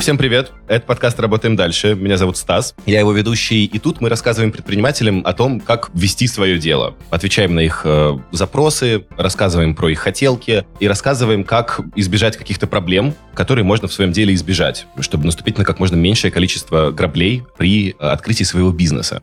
Всем привет! Это подкаст «Работаем дальше». Меня зовут Стас. Я его ведущий. И тут мы рассказываем предпринимателям о том, как вести свое дело. Отвечаем на их э, запросы, рассказываем про их хотелки и рассказываем, как избежать каких-то проблем, которые можно в своем деле избежать, чтобы наступить на как можно меньшее количество граблей при э, открытии своего бизнеса.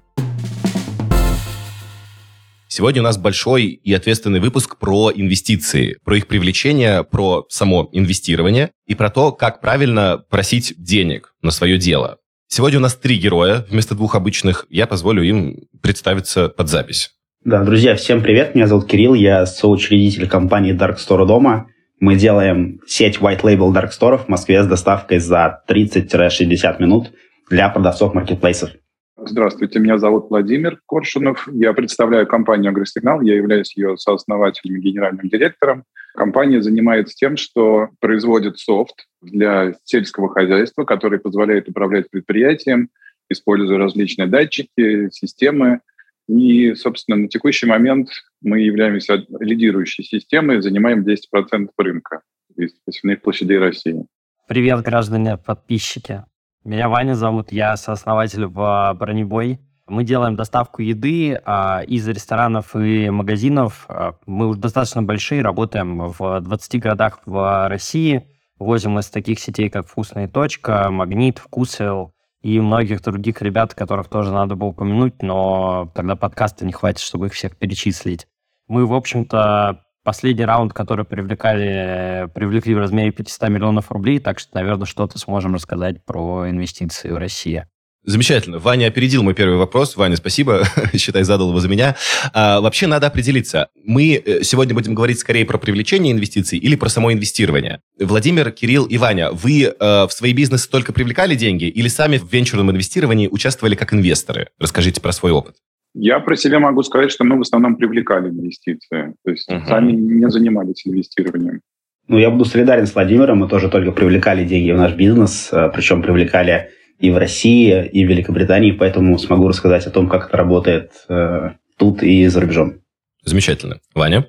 Сегодня у нас большой и ответственный выпуск про инвестиции, про их привлечение, про само инвестирование и про то, как правильно просить денег на свое дело. Сегодня у нас три героя вместо двух обычных. Я позволю им представиться под запись. Да, друзья, всем привет. Меня зовут Кирилл. Я соучредитель компании Dark Store дома. Мы делаем сеть White Label Dark Store в Москве с доставкой за 30-60 минут для продавцов маркетплейсов. Здравствуйте, меня зовут Владимир Коршунов. Я представляю компанию «Агросигнал». Я являюсь ее сооснователем и генеральным директором. Компания занимается тем, что производит софт для сельского хозяйства, который позволяет управлять предприятием, используя различные датчики, системы. И, собственно, на текущий момент мы являемся лидирующей системой, занимаем 10% рынка из посевных площадей России. Привет, граждане, подписчики. Меня Ваня зовут, я сооснователь в Бронебой. Мы делаем доставку еды а, из ресторанов и магазинов. А, мы уже достаточно большие, работаем в 20 городах в России. Возим из таких сетей, как «Вкусная точка», «Магнит», «Вкусвилл» и многих других ребят, которых тоже надо было упомянуть, но тогда подкаста не хватит, чтобы их всех перечислить. Мы, в общем-то, Последний раунд, который привлекали, привлекли в размере 500 миллионов рублей, так что, наверное, что-то сможем рассказать про инвестиции в Россию. Замечательно. Ваня опередил мой первый вопрос. Ваня, спасибо. Считай, задал его за меня. А, вообще надо определиться. Мы э, сегодня будем говорить скорее про привлечение инвестиций или про само инвестирование. Владимир, Кирилл и Ваня, вы э, в свои бизнесы только привлекали деньги или сами в венчурном инвестировании участвовали как инвесторы? Расскажите про свой опыт. Я про себя могу сказать, что мы в основном привлекали инвестиции. То есть uh-huh. сами не занимались инвестированием. Ну, я буду солидарен с Владимиром. Мы тоже только привлекали деньги в наш бизнес. Э, Причем привлекали и в России, и в Великобритании. Поэтому смогу рассказать о том, как это работает э, тут и за рубежом. Замечательно. Ваня?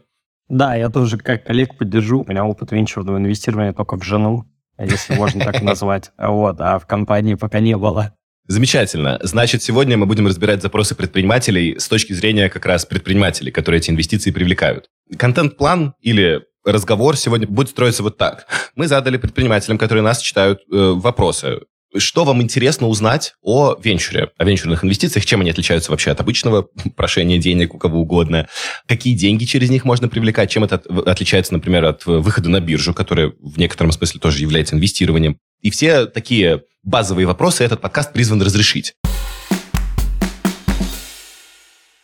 Да, я тоже как коллег поддержу. У меня опыт венчурного инвестирования только в жену, если можно так назвать. Вот, а в компании пока не было. Замечательно. Значит, сегодня мы будем разбирать запросы предпринимателей с точки зрения как раз предпринимателей, которые эти инвестиции привлекают. Контент-план или разговор сегодня будет строиться вот так. Мы задали предпринимателям, которые нас читают, э, вопросы. Что вам интересно узнать о венчуре, о венчурных инвестициях, чем они отличаются вообще от обычного прошения денег у кого угодно, какие деньги через них можно привлекать, чем это отличается, например, от выхода на биржу, которая в некотором смысле тоже является инвестированием. И все такие базовые вопросы этот подкаст призван разрешить.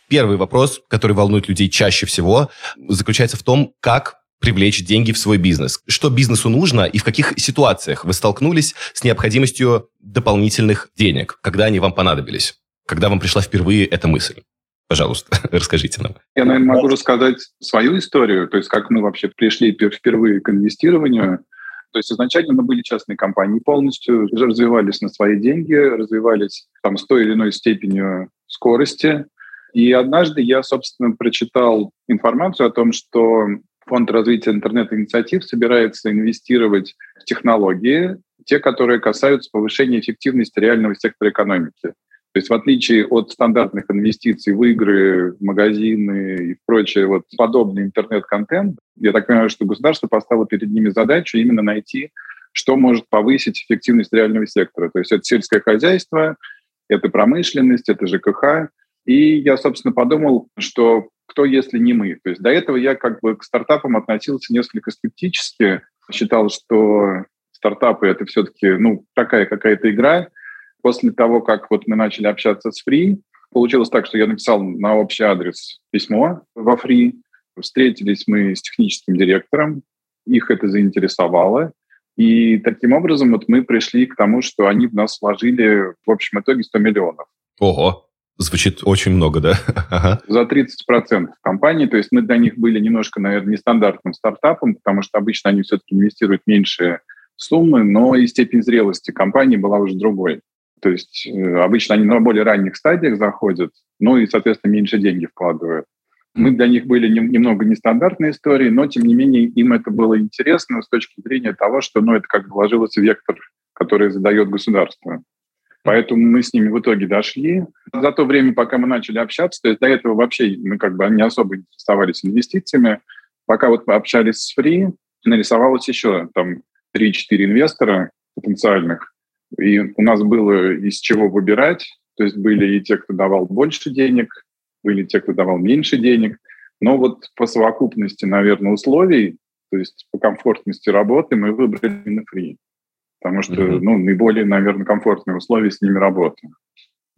Первый вопрос, который волнует людей чаще всего, заключается в том, как привлечь деньги в свой бизнес. Что бизнесу нужно и в каких ситуациях вы столкнулись с необходимостью дополнительных денег, когда они вам понадобились, когда вам пришла впервые эта мысль. Пожалуйста, расскажите нам. Я, наверное, могу рассказать свою историю, то есть как мы вообще пришли впервые к инвестированию. То есть изначально мы были частной компанией полностью, развивались на свои деньги, развивались там с той или иной степенью скорости. И однажды я, собственно, прочитал информацию о том, что Фонд развития интернет-инициатив собирается инвестировать в технологии, те, которые касаются повышения эффективности реального сектора экономики. То есть в отличие от стандартных инвестиций в игры, магазины и прочее вот подобный интернет-контент, я так понимаю, что государство поставило перед ними задачу именно найти, что может повысить эффективность реального сектора. То есть это сельское хозяйство, это промышленность, это ЖКХ. И я, собственно, подумал, что кто, если не мы? То есть до этого я как бы к стартапам относился несколько скептически, считал, что стартапы — это все-таки ну, такая какая-то игра, После того, как вот мы начали общаться с Free, получилось так, что я написал на общий адрес письмо во Free. Встретились мы с техническим директором, их это заинтересовало. И таким образом вот мы пришли к тому, что они в нас вложили в общем итоге 100 миллионов. Ого, звучит очень много, да? ага. За 30% компании. То есть мы для них были немножко, наверное, нестандартным стартапом, потому что обычно они все-таки инвестируют меньше суммы, но и степень зрелости компании была уже другой. То есть э, обычно они на более ранних стадиях заходят, ну и, соответственно, меньше деньги вкладывают. Мы для них были не, немного нестандартной историей, но, тем не менее, им это было интересно с точки зрения того, что ну, это как бы ложилось в вектор которые задает государство. Поэтому мы с ними в итоге дошли. За то время, пока мы начали общаться, то есть до этого вообще мы как бы не особо интересовались инвестициями, пока вот общались с Free, нарисовалось еще там 3-4 инвестора потенциальных, и у нас было из чего выбирать, то есть были и те, кто давал больше денег, были те, кто давал меньше денег, но вот по совокупности, наверное, условий, то есть по комфортности работы мы выбрали на Free потому что, mm-hmm. ну, наиболее, наверное, комфортные условия с ними работы.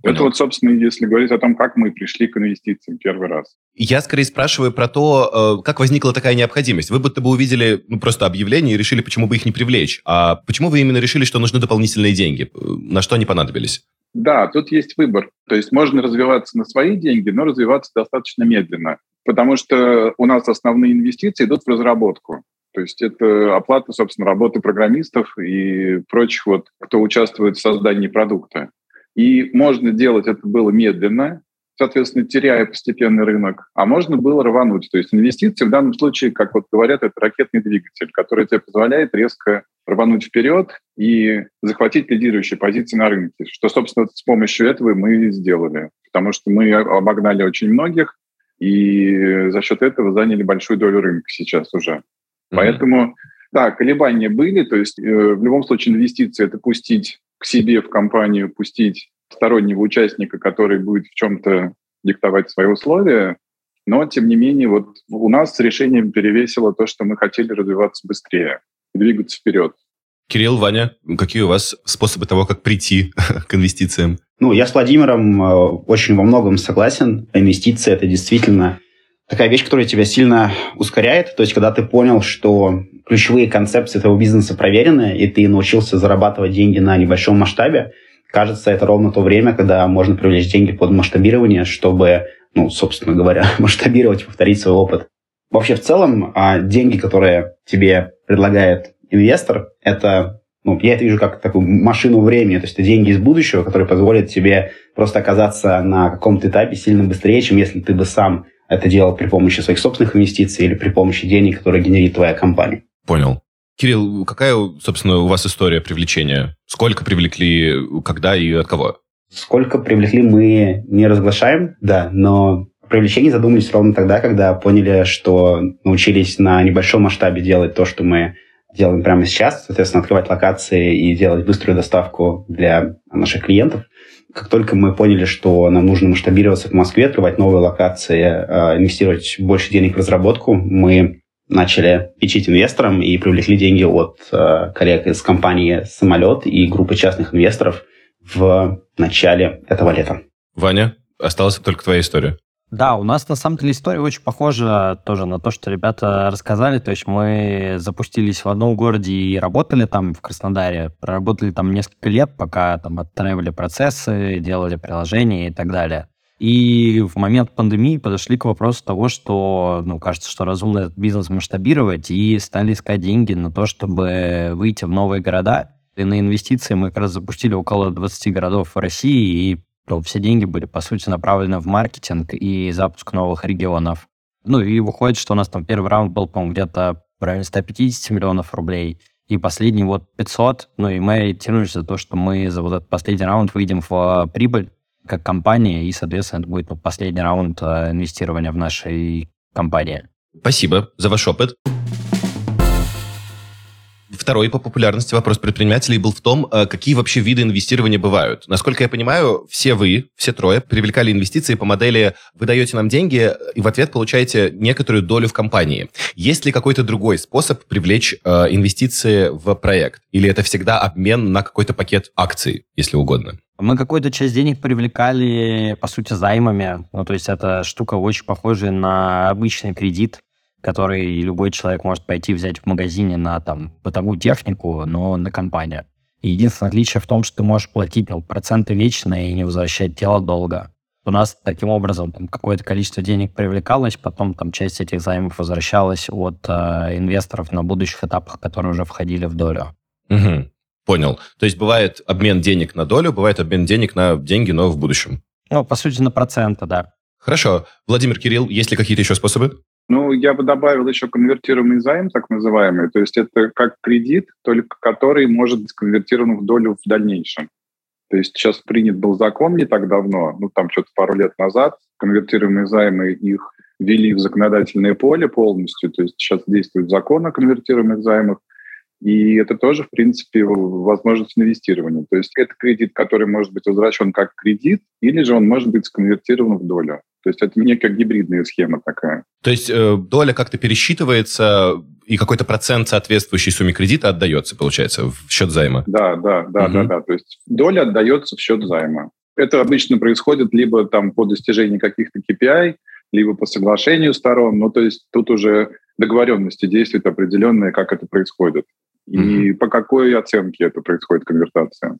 Понял. Это вот, собственно, если говорить о том, как мы пришли к инвестициям первый раз. Я скорее спрашиваю про то, э, как возникла такая необходимость. Вы будто бы увидели ну, просто объявление и решили, почему бы их не привлечь. А почему вы именно решили, что нужны дополнительные деньги? На что они понадобились? Да, тут есть выбор. То есть можно развиваться на свои деньги, но развиваться достаточно медленно. Потому что у нас основные инвестиции идут в разработку. То есть это оплата, собственно, работы программистов и прочих, вот, кто участвует в создании продукта. И можно делать это было медленно, соответственно, теряя постепенный рынок, а можно было рвануть. То есть инвестиции в данном случае, как вот говорят, это ракетный двигатель, который тебе позволяет резко рвануть вперед и захватить лидирующие позиции на рынке, что, собственно, с помощью этого мы сделали, потому что мы обогнали очень многих, и за счет этого заняли большую долю рынка сейчас уже. Поэтому, да, колебания были, то есть э, в любом случае инвестиции – это пустить к себе в компанию, пустить стороннего участника, который будет в чем-то диктовать свои условия, но, тем не менее, вот у нас с решением перевесило то, что мы хотели развиваться быстрее, двигаться вперед. Кирилл, Ваня, какие у вас способы того, как прийти к инвестициям? Ну, я с Владимиром э, очень во многом согласен. Инвестиции – это действительно такая вещь, которая тебя сильно ускоряет. То есть, когда ты понял, что ключевые концепции твоего бизнеса проверены, и ты научился зарабатывать деньги на небольшом масштабе, кажется, это ровно то время, когда можно привлечь деньги под масштабирование, чтобы, ну, собственно говоря, масштабировать, повторить свой опыт. Вообще, в целом, а, деньги, которые тебе предлагает инвестор, это ну, я это вижу как такую машину времени, то есть это деньги из будущего, которые позволят тебе просто оказаться на каком-то этапе сильно быстрее, чем если ты бы сам это делал при помощи своих собственных инвестиций или при помощи денег, которые генерит твоя компания. Понял. Кирилл, какая, собственно, у вас история привлечения? Сколько привлекли, когда и от кого? Сколько привлекли, мы не разглашаем, да, но привлечение задумались ровно тогда, когда поняли, что научились на небольшом масштабе делать то, что мы делаем прямо сейчас, соответственно, открывать локации и делать быструю доставку для наших клиентов – как только мы поняли, что нам нужно масштабироваться в Москве, открывать новые локации, э, инвестировать больше денег в разработку, мы начали печить инвесторам и привлекли деньги от э, коллег из компании «Самолет» и группы частных инвесторов в начале этого лета. Ваня, осталась только твоя история. Да, у нас на самом деле история очень похожа тоже на то, что ребята рассказали. То есть мы запустились в одном городе и работали там, в Краснодаре. Проработали там несколько лет, пока там отстраивали процессы, делали приложения и так далее. И в момент пандемии подошли к вопросу того, что, ну, кажется, что разумно этот бизнес масштабировать, и стали искать деньги на то, чтобы выйти в новые города. И на инвестиции мы как раз запустили около 20 городов в России, и то все деньги были, по сути, направлены в маркетинг и запуск новых регионов. Ну и выходит, что у нас там первый раунд был, по-моему, где-то в районе 150 миллионов рублей, и последний вот 500. Ну и мы ориентируемся за то, что мы за вот этот последний раунд выйдем в а, прибыль как компания, и, соответственно, это будет последний раунд а, инвестирования в нашей компании. Спасибо за ваш опыт. Второй по популярности вопрос предпринимателей был в том, э, какие вообще виды инвестирования бывают. Насколько я понимаю, все вы, все трое, привлекали инвестиции по модели «вы даете нам деньги и в ответ получаете некоторую долю в компании». Есть ли какой-то другой способ привлечь э, инвестиции в проект? Или это всегда обмен на какой-то пакет акций, если угодно? Мы какую-то часть денег привлекали, по сути, займами. Ну, то есть эта штука очень похожа на обычный кредит который любой человек может пойти взять в магазине на там бытовую технику, но на компанию. Единственное отличие в том, что ты можешь платить ну, проценты вечно и не возвращать тело долго. У нас таким образом там, какое-то количество денег привлекалось, потом там часть этих займов возвращалась от э, инвесторов на будущих этапах, которые уже входили в долю. Угу. Понял. То есть бывает обмен денег на долю, бывает обмен денег на деньги, но в будущем. Ну, по сути, на проценты, да. Хорошо. Владимир Кирилл, есть ли какие-то еще способы? Ну, я бы добавил еще конвертируемый займ, так называемый. То есть это как кредит, только который может быть конвертирован в долю в дальнейшем. То есть сейчас принят был закон не так давно, ну там что-то пару лет назад, конвертируемые займы их ввели в законодательное поле полностью, то есть сейчас действует закон о конвертируемых займах, и это тоже, в принципе, возможность инвестирования. То есть это кредит, который может быть возвращен как кредит, или же он может быть сконвертирован в долю. То есть это некая гибридная схема такая. То есть э, доля как-то пересчитывается, и какой-то процент соответствующей сумме кредита отдается, получается, в счет займа? Да, да, да, угу. да, да. То есть доля отдается в счет займа. Это обычно происходит либо там по достижении каких-то KPI, либо по соглашению сторон. Ну, то есть тут уже договоренности действуют определенные, как это происходит. И по какой оценке это происходит конвертация.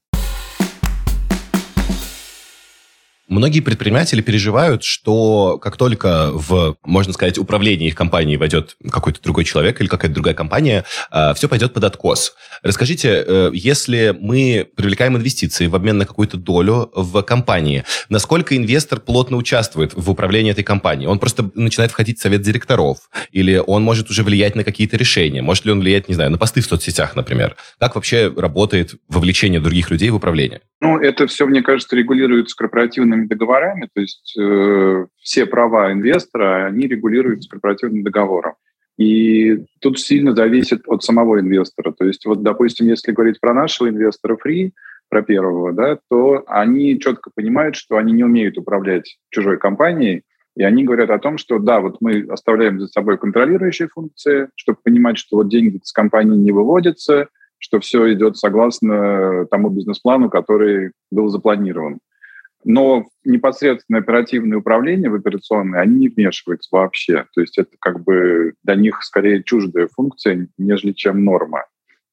Многие предприниматели переживают, что как только в, можно сказать, управление их компанией войдет какой-то другой человек или какая-то другая компания, а, все пойдет под откос. Расскажите, э, если мы привлекаем инвестиции в обмен на какую-то долю в компании, насколько инвестор плотно участвует в управлении этой компанией? Он просто начинает входить в совет директоров? Или он может уже влиять на какие-то решения? Может ли он влиять, не знаю, на посты в соцсетях, например? Как вообще работает вовлечение других людей в управление? Ну, это все, мне кажется, регулируется корпоративными договорами, то есть э, все права инвестора, они регулируются корпоративным договором. И тут сильно зависит от самого инвестора. То есть вот, допустим, если говорить про нашего инвестора Free, про первого, да, то они четко понимают, что они не умеют управлять чужой компанией, и они говорят о том, что да, вот мы оставляем за собой контролирующие функции, чтобы понимать, что вот деньги с компании не выводятся, что все идет согласно тому бизнес-плану, который был запланирован. Но непосредственно оперативное управление в операционной, они не вмешиваются вообще. То есть это как бы для них скорее чуждая функция, нежели чем норма.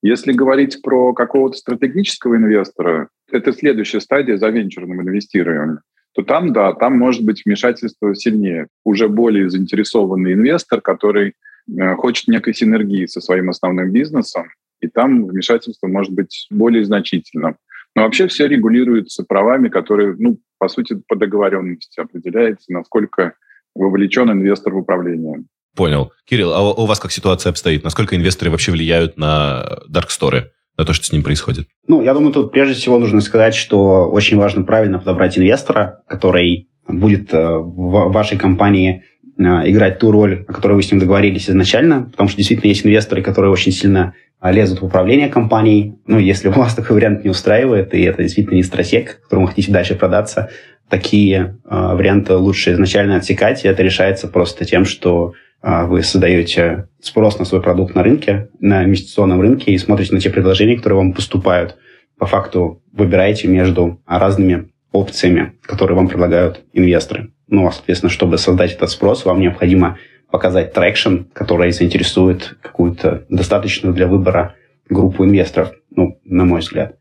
Если говорить про какого-то стратегического инвестора, это следующая стадия за венчурным инвестированием, то там, да, там может быть вмешательство сильнее. Уже более заинтересованный инвестор, который э, хочет некой синергии со своим основным бизнесом, и там вмешательство может быть более значительным. Но вообще все регулируется правами, которые, ну, по сути, по договоренности определяется, насколько вовлечен инвестор в управление. Понял. Кирилл, а у вас как ситуация обстоит? Насколько инвесторы вообще влияют на Dark Story? на то, что с ним происходит? Ну, я думаю, тут прежде всего нужно сказать, что очень важно правильно подобрать инвестора, который будет э, в вашей компании э, играть ту роль, о которой вы с ним договорились изначально, потому что действительно есть инвесторы, которые очень сильно лезут в управление компанией. Ну, если вас такой вариант не устраивает, и это действительно не стратег, которому хотите дальше продаться, такие э, варианты лучше изначально отсекать, и это решается просто тем, что э, вы создаете спрос на свой продукт на рынке, на инвестиционном рынке, и смотрите на те предложения, которые вам поступают. По факту выбираете между разными опциями, которые вам предлагают инвесторы. Ну, а, соответственно, чтобы создать этот спрос, вам необходимо показать traction, который заинтересует какую-то достаточную для выбора группу инвесторов, ну, на мой взгляд.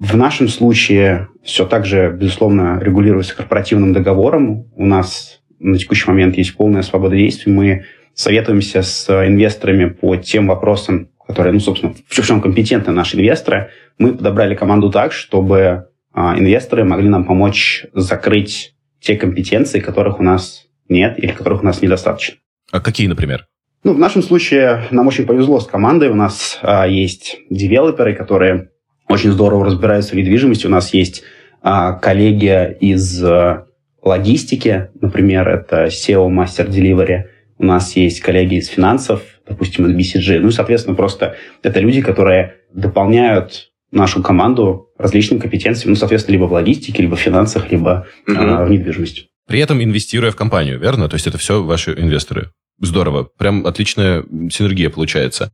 В нашем случае все так же, безусловно, регулируется корпоративным договором. У нас на текущий момент есть полная свобода действий. Мы советуемся с инвесторами по тем вопросам, которые, ну, собственно, в чем компетентны наши инвесторы. Мы подобрали команду так, чтобы а, инвесторы могли нам помочь закрыть те компетенции, которых у нас нет или которых у нас недостаточно. А какие, например? Ну, в нашем случае нам очень повезло с командой. У нас а, есть девелоперы, которые очень здорово разбираются в недвижимости. У нас есть а, коллеги из а, логистики, например, это SEO Master Delivery. У нас есть коллеги из финансов, допустим, из BCG. Ну и, соответственно, просто это люди, которые дополняют нашу команду различными компетенциями, ну, соответственно, либо в логистике, либо в финансах, либо uh-huh. а, в недвижимости. При этом инвестируя в компанию, верно? То есть это все ваши инвесторы. Здорово. Прям отличная синергия получается.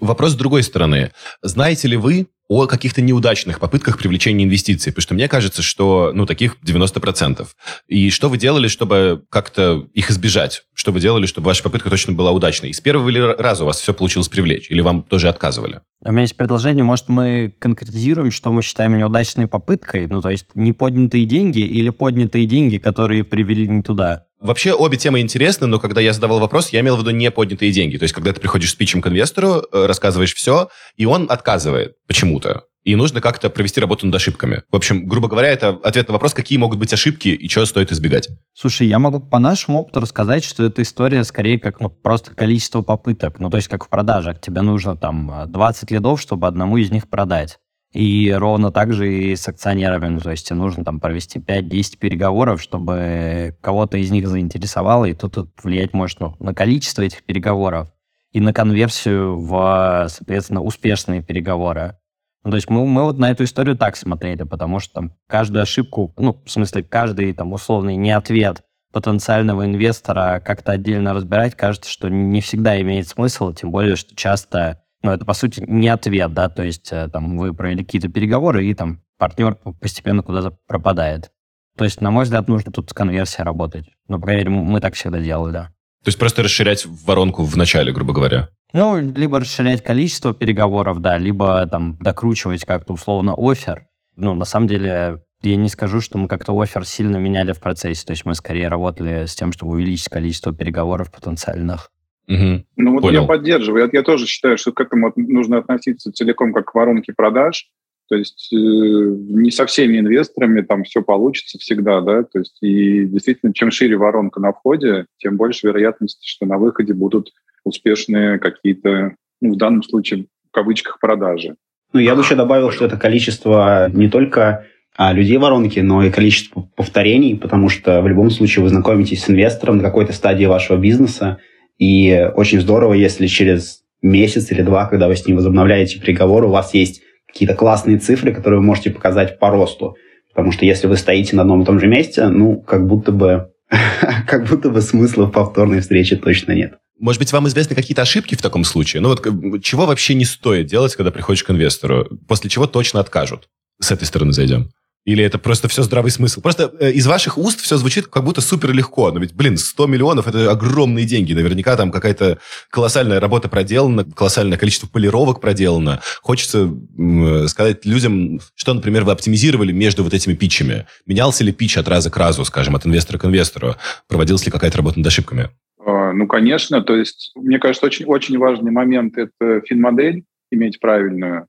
Вопрос с другой стороны. Знаете ли вы о каких-то неудачных попытках привлечения инвестиций? Потому что мне кажется, что ну, таких 90%. И что вы делали, чтобы как-то их избежать? Что вы делали, чтобы ваша попытка точно была удачной? И с первого ли раза у вас все получилось привлечь? Или вам тоже отказывали? У меня есть предложение. Может, мы конкретизируем, что мы считаем неудачной попыткой? Ну, то есть не поднятые деньги или поднятые деньги, которые привели не туда? Вообще обе темы интересны, но когда я задавал вопрос, я имел в виду не поднятые деньги. То есть, когда ты приходишь с питчем к инвестору, э, рассказываешь все, и он отказывает почему-то. И нужно как-то провести работу над ошибками. В общем, грубо говоря, это ответ на вопрос, какие могут быть ошибки и чего стоит избегать. Слушай, я могу по нашему опыту рассказать, что эта история скорее как ну, просто количество попыток. Ну, то есть как в продажах. Тебе нужно там 20 лидов, чтобы одному из них продать. И ровно так же и с акционерами. Ну, то есть тебе нужно там провести 5-10 переговоров, чтобы кого-то из них заинтересовало, и тут, тут влиять может ну, на количество этих переговоров и на конверсию в, соответственно, успешные переговоры. Ну, то есть мы, мы вот на эту историю так смотрели, потому что там каждую ошибку, ну, в смысле, каждый там условный неответ потенциального инвестора как-то отдельно разбирать, кажется, что не всегда имеет смысл, тем более, что часто, ну, это, по сути, не ответ, да, то есть э, там вы провели какие-то переговоры, и там партнер постепенно куда-то пропадает. То есть, на мой взгляд, нужно тут с конверсией работать. Крайней мере, мы так всегда делали, да. То есть просто расширять воронку в начале, грубо говоря. Ну, либо расширять количество переговоров, да, либо там докручивать как-то условно офер. Ну, на самом деле, я не скажу, что мы как-то офер сильно меняли в процессе. То есть мы скорее работали с тем, чтобы увеличить количество переговоров потенциальных. Угу. Ну вот Понял. я поддерживаю. Я, я тоже считаю, что к этому нужно относиться целиком как к воронке продаж. То есть э, не со всеми инвесторами там все получится всегда, да. То есть и действительно, чем шире воронка на входе, тем больше вероятности, что на выходе будут успешные какие-то, ну, в данном случае, в кавычках, продажи. Ну, я бы еще добавил, что это количество не только а, людей воронки, но и количество повторений, потому что в любом случае вы знакомитесь с инвестором на какой-то стадии вашего бизнеса, и очень здорово, если через месяц или два, когда вы с ним возобновляете переговоры, у вас есть какие-то классные цифры, которые вы можете показать по росту. Потому что если вы стоите на одном и том же месте, ну, как будто бы, как будто бы смысла в повторной встрече точно нет. Может быть, вам известны какие-то ошибки в таком случае? Ну вот чего вообще не стоит делать, когда приходишь к инвестору? После чего точно откажут? С этой стороны зайдем. Или это просто все здравый смысл? Просто э, из ваших уст все звучит как будто супер легко. Но ведь, блин, 100 миллионов – это огромные деньги. Наверняка там какая-то колоссальная работа проделана, колоссальное количество полировок проделано. Хочется э, сказать людям, что, например, вы оптимизировали между вот этими питчами. Менялся ли питч от раза к разу, скажем, от инвестора к инвестору? Проводилась ли какая-то работа над ошибками? А, ну, конечно. То есть, мне кажется, очень, очень важный момент – это финмодель иметь правильную.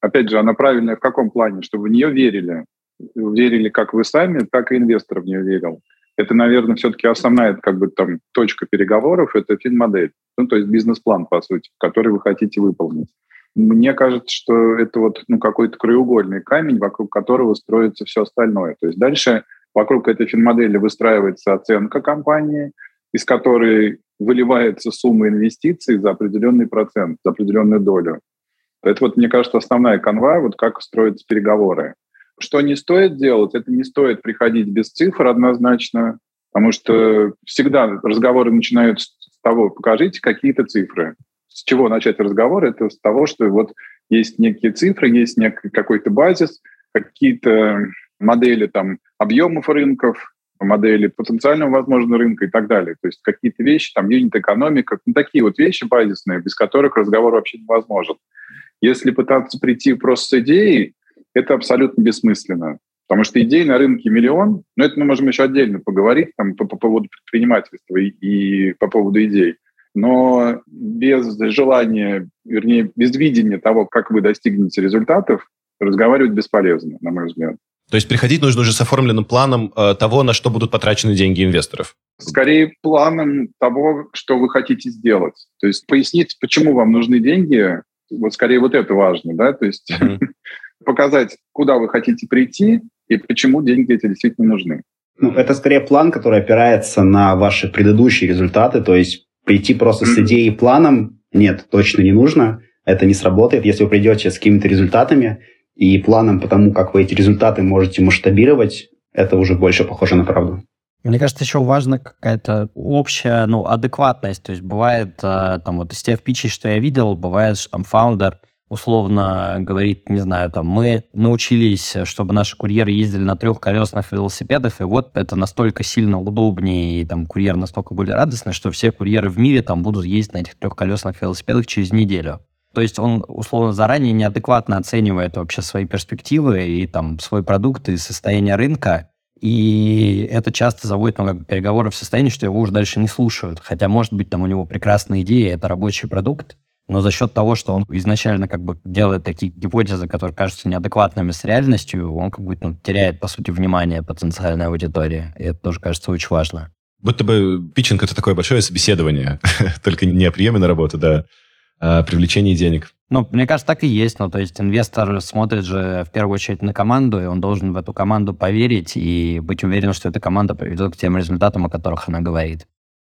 Опять же, она правильная в каком плане? Чтобы в нее верили верили как вы сами, так и инвестор в нее верил. Это, наверное, все-таки основная как бы там точка переговоров, это финмодель, ну, то есть бизнес-план, по сути, который вы хотите выполнить. Мне кажется, что это вот ну, какой-то краеугольный камень, вокруг которого строится все остальное. То есть дальше вокруг этой финмодели выстраивается оценка компании, из которой выливается сумма инвестиций за определенный процент, за определенную долю. Это вот, мне кажется, основная канва, вот как строятся переговоры. Что не стоит делать, это не стоит приходить без цифр однозначно, потому что всегда разговоры начинаются с того, покажите какие-то цифры. С чего начать разговор? Это с того, что вот есть некие цифры, есть некий какой-то базис, какие-то модели там объемов рынков, модели потенциального, возможно, рынка и так далее. То есть какие-то вещи, там, юнит-экономика, ну, такие вот вещи базисные, без которых разговор вообще невозможен. Если пытаться прийти просто с идеей, это абсолютно бессмысленно. Потому что идей на рынке миллион, но это мы можем еще отдельно поговорить там, по, по поводу предпринимательства и, и по поводу идей. Но без желания, вернее, без видения того, как вы достигнете результатов, разговаривать бесполезно, на мой взгляд. То есть приходить нужно уже с оформленным планом э, того, на что будут потрачены деньги инвесторов? Скорее, планом того, что вы хотите сделать. То есть пояснить, почему вам нужны деньги, вот скорее вот это важно, да, то есть mm-hmm. Показать, куда вы хотите прийти и почему деньги эти действительно нужны. Ну, это скорее план, который опирается на ваши предыдущие результаты, то есть прийти просто mm-hmm. с идеей и планом, нет, точно не нужно, это не сработает. Если вы придете с какими-то результатами и планом по тому, как вы эти результаты можете масштабировать, это уже больше похоже на правду. Мне кажется, еще важна какая-то общая, ну, адекватность. То есть бывает, э, там, вот из тех питчей, что я видел, бывает, что там фаундер условно говорит, не знаю, там, мы научились, чтобы наши курьеры ездили на трехколесных велосипедах, и вот это настолько сильно удобнее, и там курьер настолько более радостный, что все курьеры в мире там будут ездить на этих трехколесных велосипедах через неделю. То есть он, условно, заранее неадекватно оценивает вообще свои перспективы и там свой продукт и состояние рынка, и это часто заводит ну, как переговоры в состоянии, что его уже дальше не слушают. Хотя, может быть, там у него прекрасная идея, это рабочий продукт, но за счет того, что он изначально как бы делает такие гипотезы, которые кажутся неадекватными с реальностью, он как бы ну, теряет, по сути, внимание потенциальной аудитории. И это тоже кажется очень важно. Будто бы питчинг — это такое большое собеседование, только не о приеме на работу, да, а о привлечении денег. Ну, мне кажется, так и есть. Ну, то есть инвестор смотрит же в первую очередь на команду, и он должен в эту команду поверить и быть уверен, что эта команда приведет к тем результатам, о которых она говорит.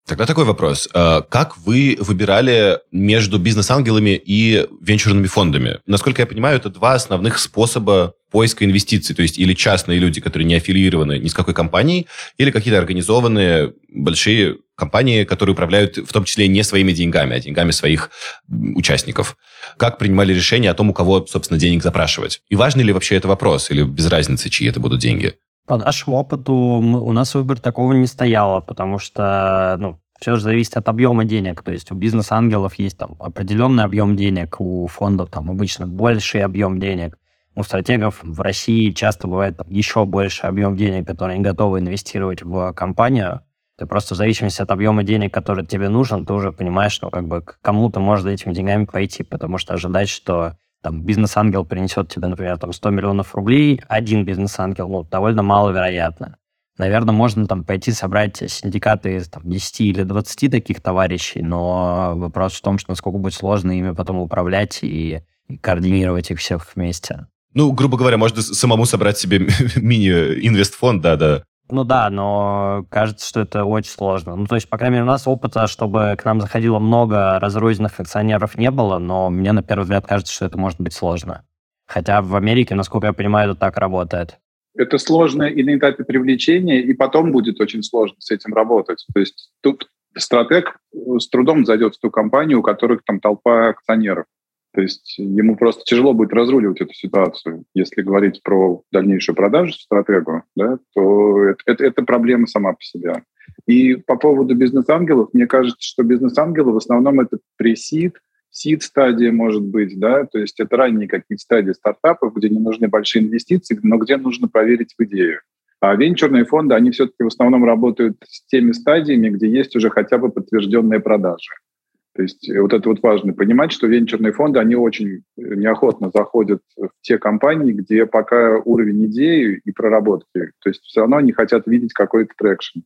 Тогда такой вопрос. А, как вы выбирали между бизнес-ангелами и венчурными фондами? Насколько я понимаю, это два основных способа поиска инвестиций. То есть или частные люди, которые не аффилированы ни с какой компанией, или какие-то организованные большие компании, которые управляют в том числе не своими деньгами, а деньгами своих участников. Как принимали решение о том, у кого, собственно, денег запрашивать? И важный ли вообще это вопрос, или без разницы, чьи это будут деньги? По нашему опыту у нас выбор такого не стояло, потому что ну, все же зависит от объема денег. То есть у бизнес-ангелов есть там определенный объем денег, у фондов там обычно больший объем денег. У стратегов в России часто бывает там, еще больше объем денег, которые они готовы инвестировать в компанию. Ты просто в зависимости от объема денег, который тебе нужен, ты уже понимаешь, что как бы к кому то может за этими деньгами пойти, потому что ожидать, что там бизнес-ангел принесет тебе, например, там 100 миллионов рублей, один бизнес-ангел, ну, довольно маловероятно. Наверное, можно там пойти собрать синдикаты из там, 10 или 20 таких товарищей, но вопрос в том, что насколько будет сложно ими потом управлять и, и координировать их всех вместе. Ну, грубо говоря, можно самому собрать себе мини-инвестфонд, да-да. Ну да, но кажется, что это очень сложно. Ну, то есть, по крайней мере, у нас опыта, чтобы к нам заходило много разрозненных акционеров не было, но мне на первый взгляд кажется, что это может быть сложно. Хотя в Америке, насколько я понимаю, это так работает. Это сложно и на этапе привлечения, и потом будет очень сложно с этим работать. То есть тут стратег с трудом зайдет в ту компанию, у которых там толпа акционеров. То есть ему просто тяжело будет разруливать эту ситуацию. Если говорить про дальнейшую продажу стратегу, да, то это, это, это проблема сама по себе. И по поводу бизнес-ангелов, мне кажется, что бизнес-ангелы в основном это пресид, seed-стадия может быть, да, то есть это ранние какие-то стадии стартапов, где не нужны большие инвестиции, но где нужно поверить в идею. А венчурные фонды, они все-таки в основном работают с теми стадиями, где есть уже хотя бы подтвержденные продажи. То есть э, вот это вот важно понимать, что венчурные фонды, они очень э, неохотно заходят в те компании, где пока уровень идеи и проработки. То есть все равно они хотят видеть какой-то traction.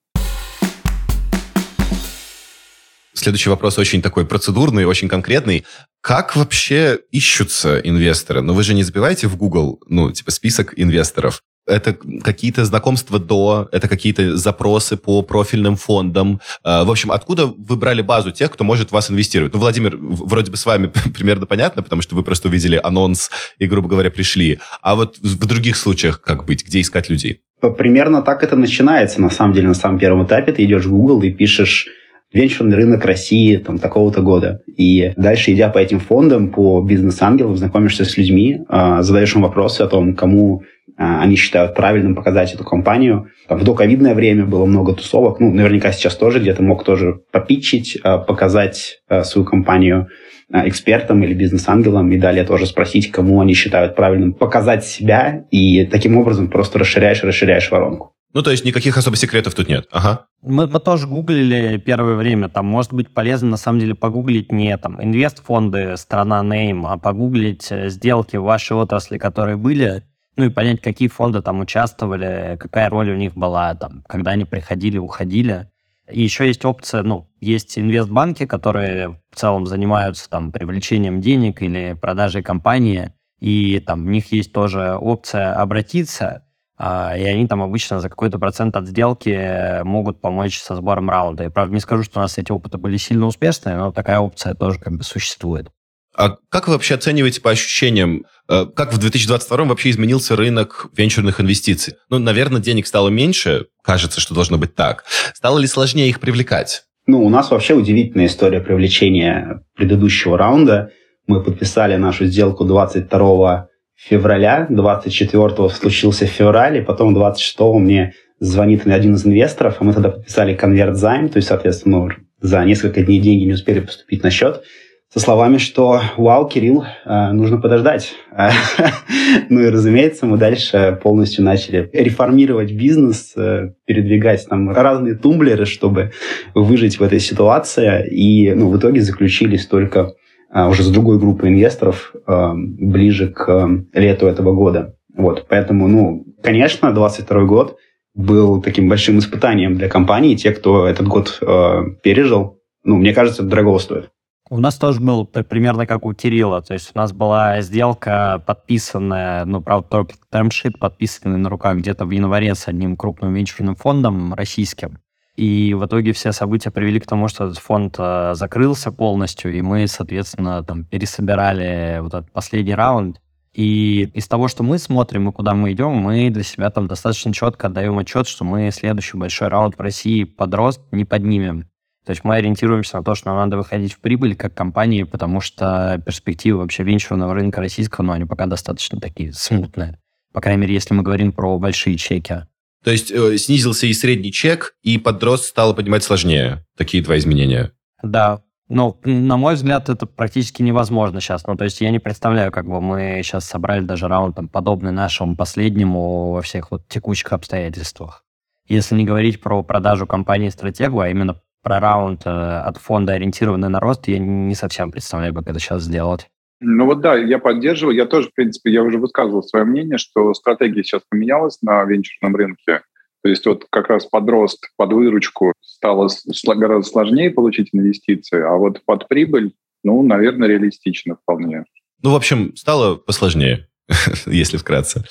Следующий вопрос очень такой процедурный, очень конкретный. Как вообще ищутся инвесторы? Ну, вы же не забиваете в Google, ну, типа, список инвесторов это какие-то знакомства до, это какие-то запросы по профильным фондам. А, в общем, откуда вы брали базу тех, кто может вас инвестировать? Ну, Владимир, вроде бы с вами примерно понятно, потому что вы просто увидели анонс и, грубо говоря, пришли. А вот в других случаях как быть? Где искать людей? Примерно так это начинается, на самом деле, на самом первом этапе. Ты идешь в Google и пишешь венчурный рынок России там, такого-то года. И дальше, идя по этим фондам, по бизнес-ангелам, знакомишься с людьми, а, задаешь им вопросы о том, кому они считают правильным показать эту компанию. Там, в доковидное время было много тусовок. Ну, наверняка сейчас тоже где-то мог тоже попитчить, а, показать а, свою компанию экспертам или бизнес-ангелам, и далее тоже спросить, кому они считают правильным показать себя, и таким образом просто расширяешь, расширяешь воронку. Ну, то есть никаких особо секретов тут нет. Ага. Мы, мы тоже гуглили первое время. Там может быть полезно, на самом деле, погуглить не там инвест-фонды, страна name, а погуглить э, сделки в вашей отрасли, которые были, ну и понять, какие фонды там участвовали, какая роль у них была, там, когда они приходили, уходили. И еще есть опция, ну, есть инвестбанки, которые в целом занимаются там привлечением денег или продажей компании, и там у них есть тоже опция обратиться, а, и они там обычно за какой-то процент от сделки могут помочь со сбором раунда. И правда не скажу, что у нас эти опыты были сильно успешные, но такая опция тоже как бы существует. А как вы вообще оцениваете по ощущениям, э, как в 2022 вообще изменился рынок венчурных инвестиций? Ну, наверное, денег стало меньше, кажется, что должно быть так. Стало ли сложнее их привлекать? Ну, у нас вообще удивительная история привлечения предыдущего раунда. Мы подписали нашу сделку 22 февраля, 24 случился в феврале, потом 26 мне звонит один из инвесторов, а мы тогда подписали конверт займ, то есть, соответственно, ну, за несколько дней деньги не успели поступить на счет со словами, что «Вау, Кирилл, э, нужно подождать». ну и, разумеется, мы дальше полностью начали реформировать бизнес, э, передвигать там разные тумблеры, чтобы выжить в этой ситуации. И ну, в итоге заключились только уже с другой группой инвесторов ближе к лету этого года. Вот, поэтому, ну, конечно, 22 год был таким большим испытанием для компании. Те, кто этот год э, пережил, ну, мне кажется, это дорого стоит. У нас тоже был примерно как у Кирилла. То есть у нас была сделка подписанная, ну, правда, только термшит подписанный на руках где-то в январе с одним крупным венчурным фондом российским. И в итоге все события привели к тому, что этот фонд э, закрылся полностью, и мы, соответственно, там пересобирали вот этот последний раунд. И из того, что мы смотрим и куда мы идем, мы для себя там достаточно четко отдаем отчет, что мы следующий большой раунд в России под рост не поднимем. То есть мы ориентируемся на то, что нам надо выходить в прибыль как компании, потому что перспективы вообще венчурного рынка российского, ну, они пока достаточно такие смутные. По крайней мере, если мы говорим про большие чеки. То есть э, снизился и средний чек, и под рост стало поднимать сложнее. Такие два изменения. Да, ну, на мой взгляд, это практически невозможно сейчас. Ну, то есть я не представляю, как бы мы сейчас собрали даже раунд там, подобный нашему последнему во всех вот текущих обстоятельствах. Если не говорить про продажу компании стратегу, а именно про раунд э, от фонда, ориентированный на рост, я не совсем представляю, как это сейчас сделать. Ну вот да, я поддерживаю. Я тоже, в принципе, я уже высказывал свое мнение, что стратегия сейчас поменялась на венчурном рынке. То есть вот как раз под рост, под выручку стало гораздо сложнее получить инвестиции, а вот под прибыль, ну, наверное, реалистично вполне. Ну, в общем, стало посложнее, если вкратце.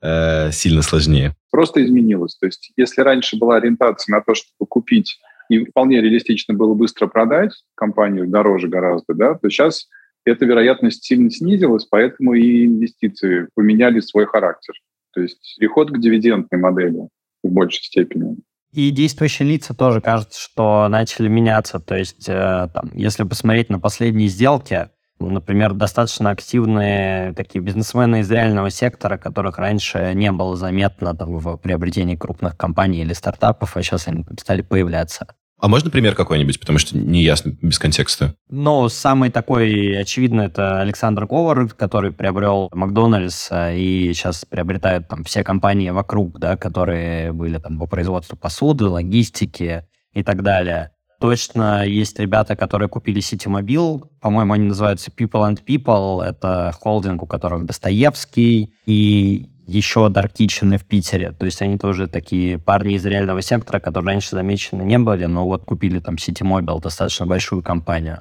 Э, сильно сложнее. Просто изменилось. То есть если раньше была ориентация на то, чтобы купить и вполне реалистично было быстро продать компанию дороже гораздо, да, то сейчас эта вероятность сильно снизилась, поэтому и инвестиции поменяли свой характер. То есть переход к дивидендной модели в большей степени. И действующие лица тоже кажется, что начали меняться. То есть, э, там, если посмотреть на последние сделки, например, достаточно активные такие бизнесмены из реального сектора, которых раньше не было заметно там, в приобретении крупных компаний или стартапов, а сейчас они стали появляться. А можно пример какой-нибудь, потому что не ясно без контекста? Ну, самый такой очевидный это Александр Ковар, который приобрел Макдональдс а, и сейчас приобретают там все компании вокруг, да, которые были там по производству посуды, логистики и так далее. Точно есть ребята, которые купили Ситимобил. По-моему, они называются People and People. Это холдинг, у которых Достоевский. И еще Dark Kitchen в Питере. То есть они тоже такие парни из реального сектора, которые раньше замечены не были, но вот купили там Mobile, достаточно большую компанию.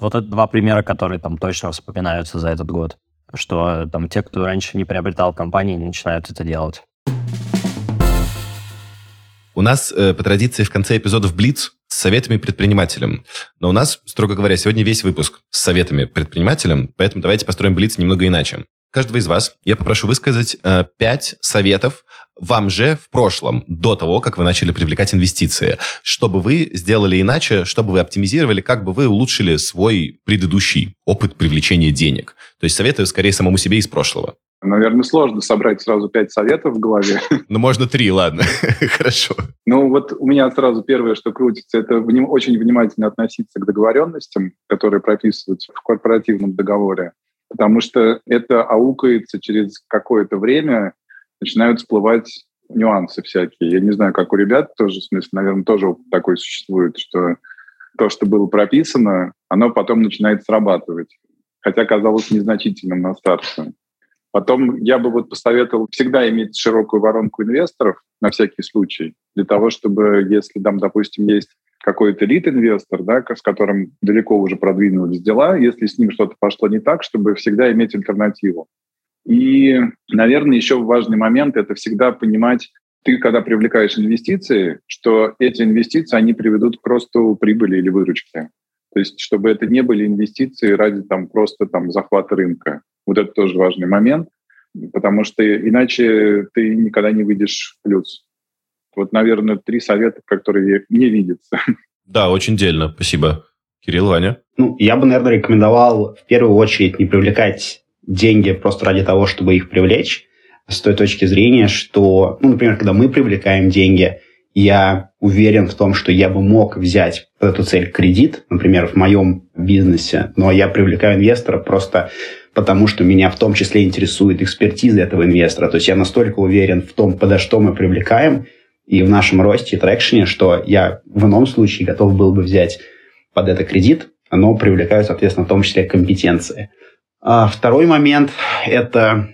Вот это два примера, которые там точно вспоминаются за этот год. Что там те, кто раньше не приобретал компании, начинают это делать. У нас э, по традиции в конце эпизодов Блиц с советами предпринимателям. Но у нас, строго говоря, сегодня весь выпуск с советами предпринимателям, поэтому давайте построим Блиц немного иначе каждого из вас я попрошу высказать э, пять советов вам же в прошлом, до того, как вы начали привлекать инвестиции. Что бы вы сделали иначе, чтобы вы оптимизировали, как бы вы улучшили свой предыдущий опыт привлечения денег. То есть советую скорее самому себе из прошлого. Наверное, сложно собрать сразу пять советов в голове. Ну, можно три, ладно. Хорошо. Ну, вот у меня сразу первое, что крутится, это очень внимательно относиться к договоренностям, которые прописываются в корпоративном договоре потому что это аукается через какое-то время, начинают всплывать нюансы всякие. Я не знаю, как у ребят тоже, в смысле, наверное, тоже такой существует, что то, что было прописано, оно потом начинает срабатывать, хотя казалось незначительным на старте. Потом я бы вот посоветовал всегда иметь широкую воронку инвесторов на всякий случай, для того, чтобы, если там, допустим, есть какой-то лид-инвестор, да, с которым далеко уже продвинулись дела, если с ним что-то пошло не так, чтобы всегда иметь альтернативу. И, наверное, еще важный момент – это всегда понимать, ты, когда привлекаешь инвестиции, что эти инвестиции, они приведут к росту прибыли или выручки. То есть, чтобы это не были инвестиции ради там, просто там, захвата рынка. Вот это тоже важный момент, потому что иначе ты никогда не выйдешь в плюс. Вот, наверное, три совета, которые мне видятся. Да, очень дельно. Спасибо. Кирилл, Ваня? Ну, я бы, наверное, рекомендовал в первую очередь не привлекать деньги просто ради того, чтобы их привлечь, с той точки зрения, что, ну, например, когда мы привлекаем деньги, я уверен в том, что я бы мог взять под эту цель кредит, например, в моем бизнесе, но я привлекаю инвестора просто потому, что меня в том числе интересует экспертиза этого инвестора. То есть я настолько уверен в том, подо что мы привлекаем, и в нашем росте и трекшене, что я в ином случае готов был бы взять под это кредит, но привлекают, соответственно, в том числе компетенции. А второй момент – это,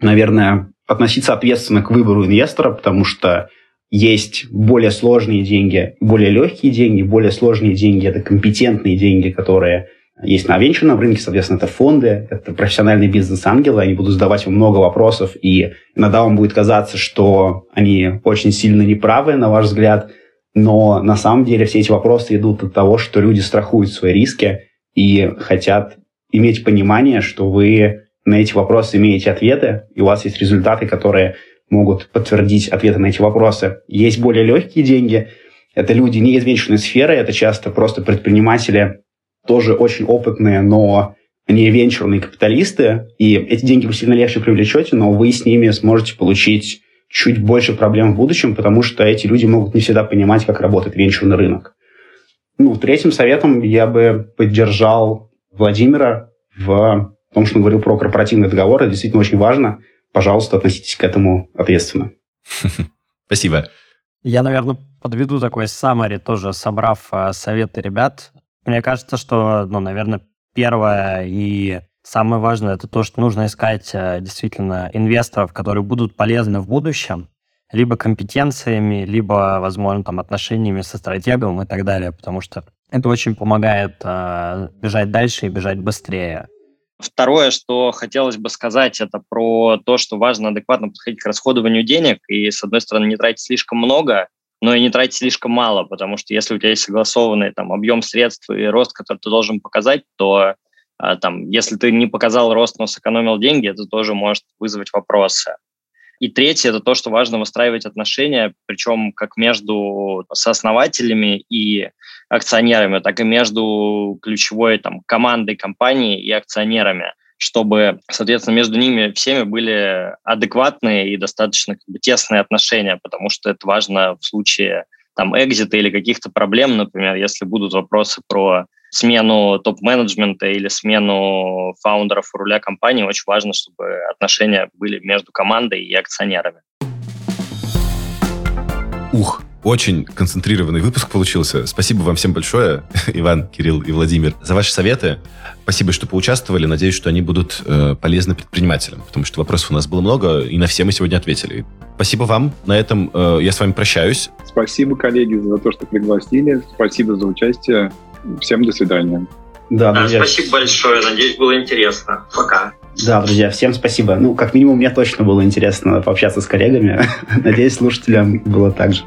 наверное, относиться ответственно к выбору инвестора, потому что есть более сложные деньги, более легкие деньги. Более сложные деньги – это компетентные деньги, которые есть на венчурном рынке, соответственно, это фонды, это профессиональные бизнес-ангелы, они будут задавать вам много вопросов, и иногда вам будет казаться, что они очень сильно неправы, на ваш взгляд, но на самом деле все эти вопросы идут от того, что люди страхуют свои риски и хотят иметь понимание, что вы на эти вопросы имеете ответы, и у вас есть результаты, которые могут подтвердить ответы на эти вопросы. Есть более легкие деньги. Это люди не из венчурной сферы, это часто просто предприниматели, тоже очень опытные, но не венчурные капиталисты. И эти деньги вы сильно легче привлечете, но вы с ними сможете получить чуть больше проблем в будущем, потому что эти люди могут не всегда понимать, как работает венчурный рынок. Ну, третьим советом я бы поддержал Владимира в том, что он говорил про корпоративный договор. Это действительно очень важно – пожалуйста, относитесь к этому ответственно. Спасибо. Я, наверное, подведу такой summary, тоже собрав э, советы ребят. Мне кажется, что, ну, наверное, первое и самое важное это то, что нужно искать э, действительно инвесторов, которые будут полезны в будущем, либо компетенциями, либо, возможно, там отношениями со стратегом и так далее, потому что это очень помогает э, бежать дальше и бежать быстрее. Второе, что хотелось бы сказать, это про то, что важно адекватно подходить к расходованию денег и, с одной стороны, не тратить слишком много, но и не тратить слишком мало, потому что если у тебя есть согласованный там, объем средств и рост, который ты должен показать, то а, там, если ты не показал рост, но сэкономил деньги, это тоже может вызвать вопросы. И третье – это то, что важно выстраивать отношения, причем как между сооснователями и акционерами, так и между ключевой там, командой компании и акционерами чтобы, соответственно, между ними всеми были адекватные и достаточно как бы, тесные отношения, потому что это важно в случае там экзита или каких-то проблем, например, если будут вопросы про смену топ-менеджмента или смену фаундеров у руля компании, очень важно, чтобы отношения были между командой и акционерами. Ух, очень концентрированный выпуск получился. Спасибо вам всем большое, Иван, Кирилл и Владимир, за ваши советы. Спасибо, что поучаствовали. Надеюсь, что они будут э, полезны предпринимателям, потому что вопросов у нас было много, и на все мы сегодня ответили. Спасибо вам. На этом э, я с вами прощаюсь. Спасибо, коллеги, за то, что пригласили. Спасибо за участие. Всем до свидания. Да, друзья. Спасибо большое. Надеюсь, было интересно. Пока. Да, друзья, всем спасибо. Ну, как минимум, мне точно было интересно пообщаться с коллегами. Надеюсь, слушателям было так же.